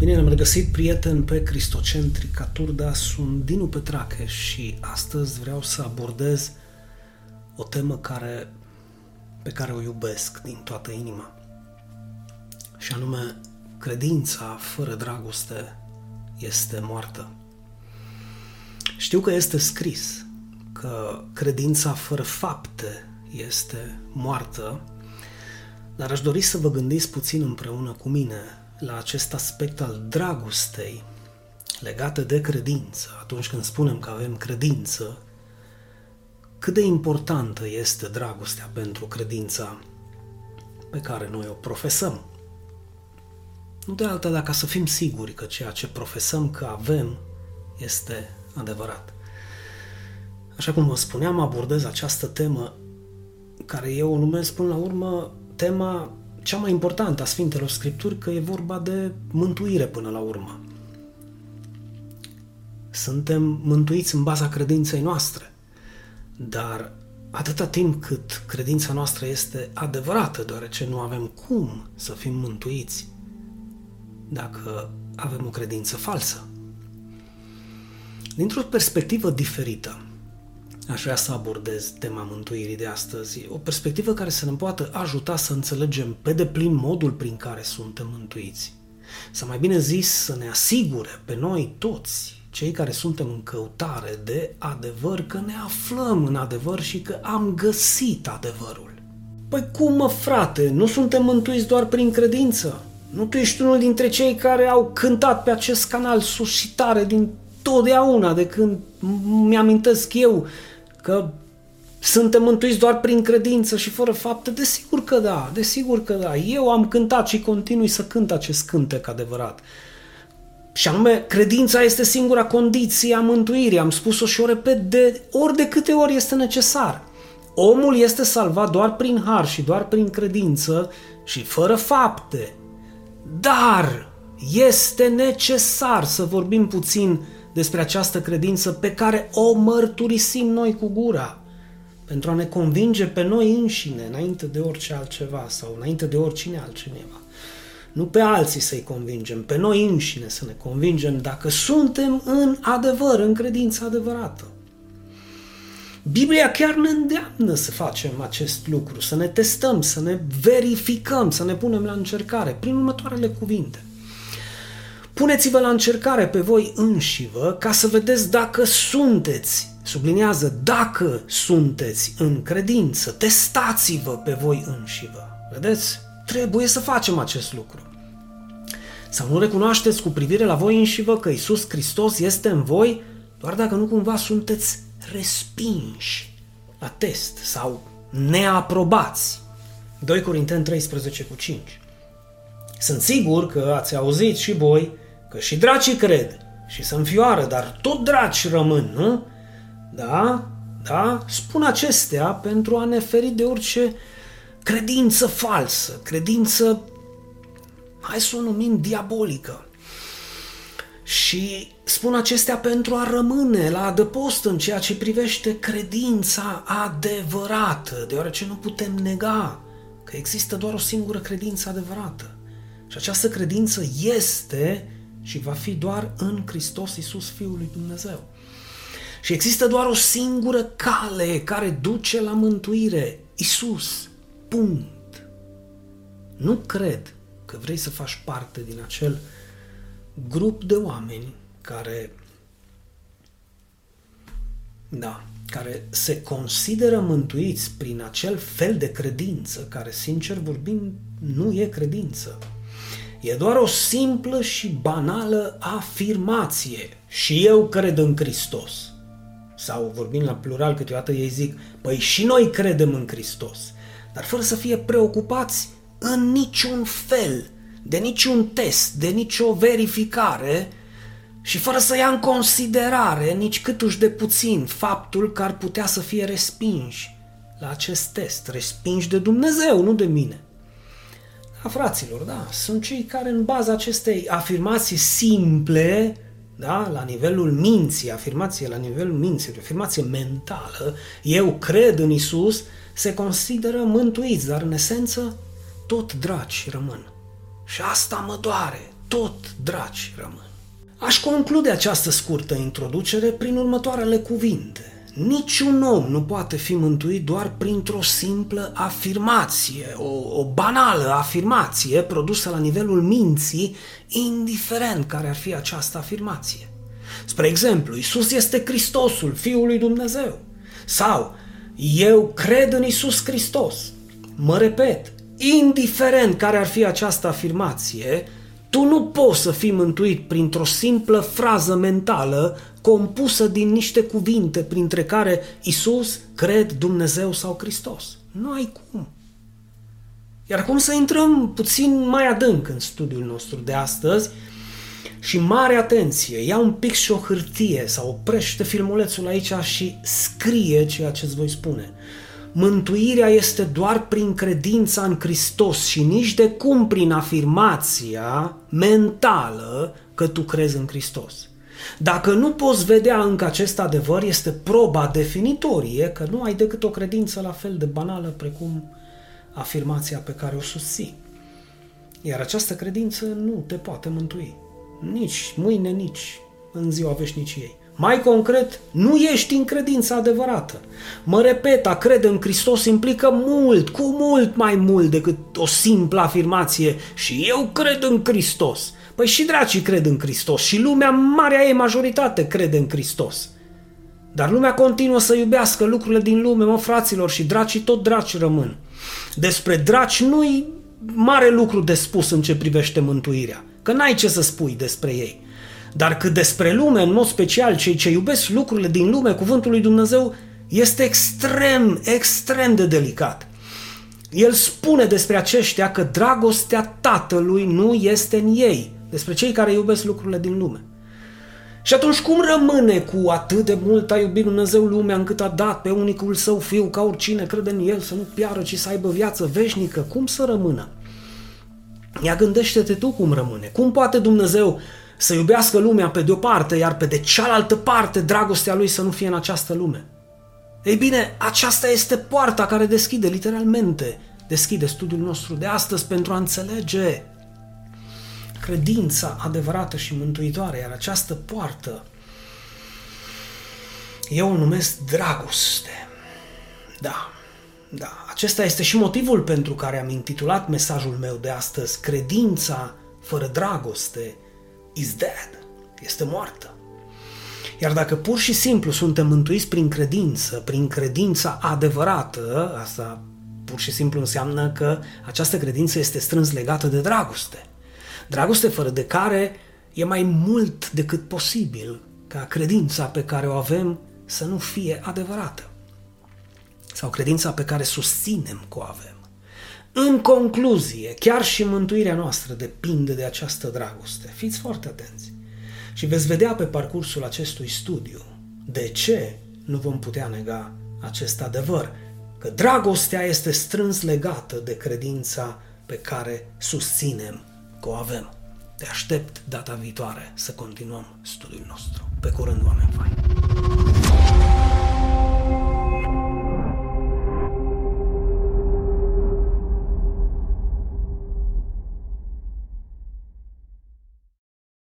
Bine ne-am regăsit, prieten, pe Cristocentrica Turda. Sunt Dinu Petrache și astăzi vreau să abordez o temă care, pe care o iubesc din toată inima. Și anume, credința fără dragoste este moartă. Știu că este scris că credința fără fapte este moartă, dar aș dori să vă gândiți puțin împreună cu mine la acest aspect al dragostei legată de credință. Atunci când spunem că avem credință, cât de importantă este dragostea pentru credința pe care noi o profesăm. Nu de alta dacă să fim siguri că ceea ce profesăm că avem este adevărat. Așa cum vă spuneam, abordez această temă care eu o numesc până la urmă tema cea mai importantă a Sfintelor Scripturi, că e vorba de mântuire până la urmă. Suntem mântuiți în baza credinței noastre, dar atâta timp cât credința noastră este adevărată, deoarece nu avem cum să fim mântuiți dacă avem o credință falsă. Dintr-o perspectivă diferită, aș vrea să abordez tema mântuirii de astăzi, o perspectivă care să ne poată ajuta să înțelegem pe deplin modul prin care suntem mântuiți. Să mai bine zis, să ne asigure pe noi toți, cei care suntem în căutare de adevăr, că ne aflăm în adevăr și că am găsit adevărul. Păi cum mă, frate, nu suntem mântuiți doar prin credință? Nu tu ești unul dintre cei care au cântat pe acest canal suscitare din totdeauna, de când mi-amintesc eu că suntem mântuiți doar prin credință și fără fapte? Desigur că da, desigur că da. Eu am cântat și continui să cânt acest cântec adevărat. Și anume, credința este singura condiție a mântuirii. Am spus-o și o repet de ori de câte ori este necesar. Omul este salvat doar prin har și doar prin credință și fără fapte. Dar este necesar să vorbim puțin despre această credință pe care o mărturisim noi cu gura, pentru a ne convinge pe noi înșine, înainte de orice altceva sau înainte de oricine altcineva. Nu pe alții să-i convingem, pe noi înșine să ne convingem dacă suntem în adevăr, în credință adevărată. Biblia chiar ne îndeamnă să facem acest lucru, să ne testăm, să ne verificăm, să ne punem la încercare prin următoarele cuvinte. Puneți-vă la încercare pe voi înșivă ca să vedeți dacă sunteți, subliniază, dacă sunteți în credință, testați-vă pe voi înșivă. Vedeți? Trebuie să facem acest lucru. Sau nu recunoașteți cu privire la voi înșivă că Isus Hristos este în voi doar dacă nu cumva sunteți respinși la test sau neaprobați. 2 Corinteni 13 cu 5. Sunt sigur că ați auzit și voi Că și dracii cred și să înfioară, dar tot draci rămân, nu? Da? Da? Spun acestea pentru a ne feri de orice credință falsă, credință, hai să o numim diabolică. Și spun acestea pentru a rămâne la adăpost în ceea ce privește credința adevărată, deoarece nu putem nega că există doar o singură credință adevărată. Și această credință este și va fi doar în Hristos Iisus Fiul lui Dumnezeu. Și există doar o singură cale care duce la mântuire. Isus. Punct. Nu cred că vrei să faci parte din acel grup de oameni care da, care se consideră mântuiți prin acel fel de credință care, sincer vorbind, nu e credință. E doar o simplă și banală afirmație. Și eu cred în Hristos. Sau vorbind la plural, câteodată ei zic, păi și noi credem în Hristos. Dar fără să fie preocupați în niciun fel, de niciun test, de nicio verificare și fără să ia în considerare nici câtuși de puțin faptul că ar putea să fie respinși la acest test, respinși de Dumnezeu, nu de mine a fraților, da, sunt cei care în baza acestei afirmații simple, da, la nivelul minții, afirmație la nivelul minții, afirmație mentală, eu cred în Isus, se consideră mântuiți, dar în esență tot dragi rămân. Și asta mă doare. tot dragi rămân. Aș conclude această scurtă introducere prin următoarele cuvinte. Niciun om nu poate fi mântuit doar printr-o simplă afirmație, o, o banală afirmație produsă la nivelul minții, indiferent care ar fi această afirmație. Spre exemplu, Isus este Hristosul, Fiul lui Dumnezeu. Sau, eu cred în Isus Hristos. Mă repet, indiferent care ar fi această afirmație, tu nu poți să fii mântuit printr-o simplă frază mentală compusă din niște cuvinte printre care Isus, cred, Dumnezeu sau Hristos. Nu ai cum. Iar acum să intrăm puțin mai adânc în studiul nostru de astăzi și mare atenție, ia un pic și o hârtie sau oprește filmulețul aici și scrie ceea ce îți voi spune. Mântuirea este doar prin credința în Hristos și nici de cum prin afirmația mentală că tu crezi în Hristos. Dacă nu poți vedea încă acest adevăr, este proba definitorie că nu ai decât o credință la fel de banală precum afirmația pe care o susții. Iar această credință nu te poate mântui. Nici mâine, nici în ziua veșniciei. Mai concret, nu ești în credința adevărată. Mă repet, a crede în Hristos implică mult, cu mult mai mult decât o simplă afirmație și eu cred în Hristos. Păi și dracii cred în Hristos și lumea, marea ei majoritate, crede în Hristos. Dar lumea continuă să iubească lucrurile din lume, mă fraților, și dracii tot draci rămân. Despre draci nu-i mare lucru de spus în ce privește mântuirea, că n-ai ce să spui despre ei. Dar cât despre lume, în mod special, cei ce iubesc lucrurile din lume, cuvântul lui Dumnezeu este extrem, extrem de delicat. El spune despre aceștia că dragostea Tatălui nu este în ei, despre cei care iubesc lucrurile din lume. Și atunci cum rămâne cu atât de mult a iubit Dumnezeu lumea încât a dat pe unicul său fiu ca oricine crede în el să nu piară, ci să aibă viață veșnică? Cum să rămână? Ia gândește-te tu cum rămâne. Cum poate Dumnezeu să iubească lumea pe de o parte, iar pe de cealaltă parte dragostea lui să nu fie în această lume? Ei bine, aceasta este poarta care deschide literalmente, deschide studiul nostru de astăzi pentru a înțelege credința adevărată și mântuitoare, iar această poartă eu o numesc dragoste. Da, da, acesta este și motivul pentru care am intitulat mesajul meu de astăzi Credința fără dragoste is dead, este moartă. Iar dacă pur și simplu suntem mântuiți prin credință, prin credința adevărată, asta pur și simplu înseamnă că această credință este strâns legată de dragoste. Dragoste fără de care e mai mult decât posibil ca credința pe care o avem să nu fie adevărată. Sau credința pe care susținem că o avem. În concluzie, chiar și mântuirea noastră depinde de această dragoste. Fiți foarte atenți. Și veți vedea pe parcursul acestui studiu de ce nu vom putea nega acest adevăr, că dragostea este strâns legată de credința pe care susținem că o avem. Te aștept data viitoare să continuăm studiul nostru. Pe curând, oameni!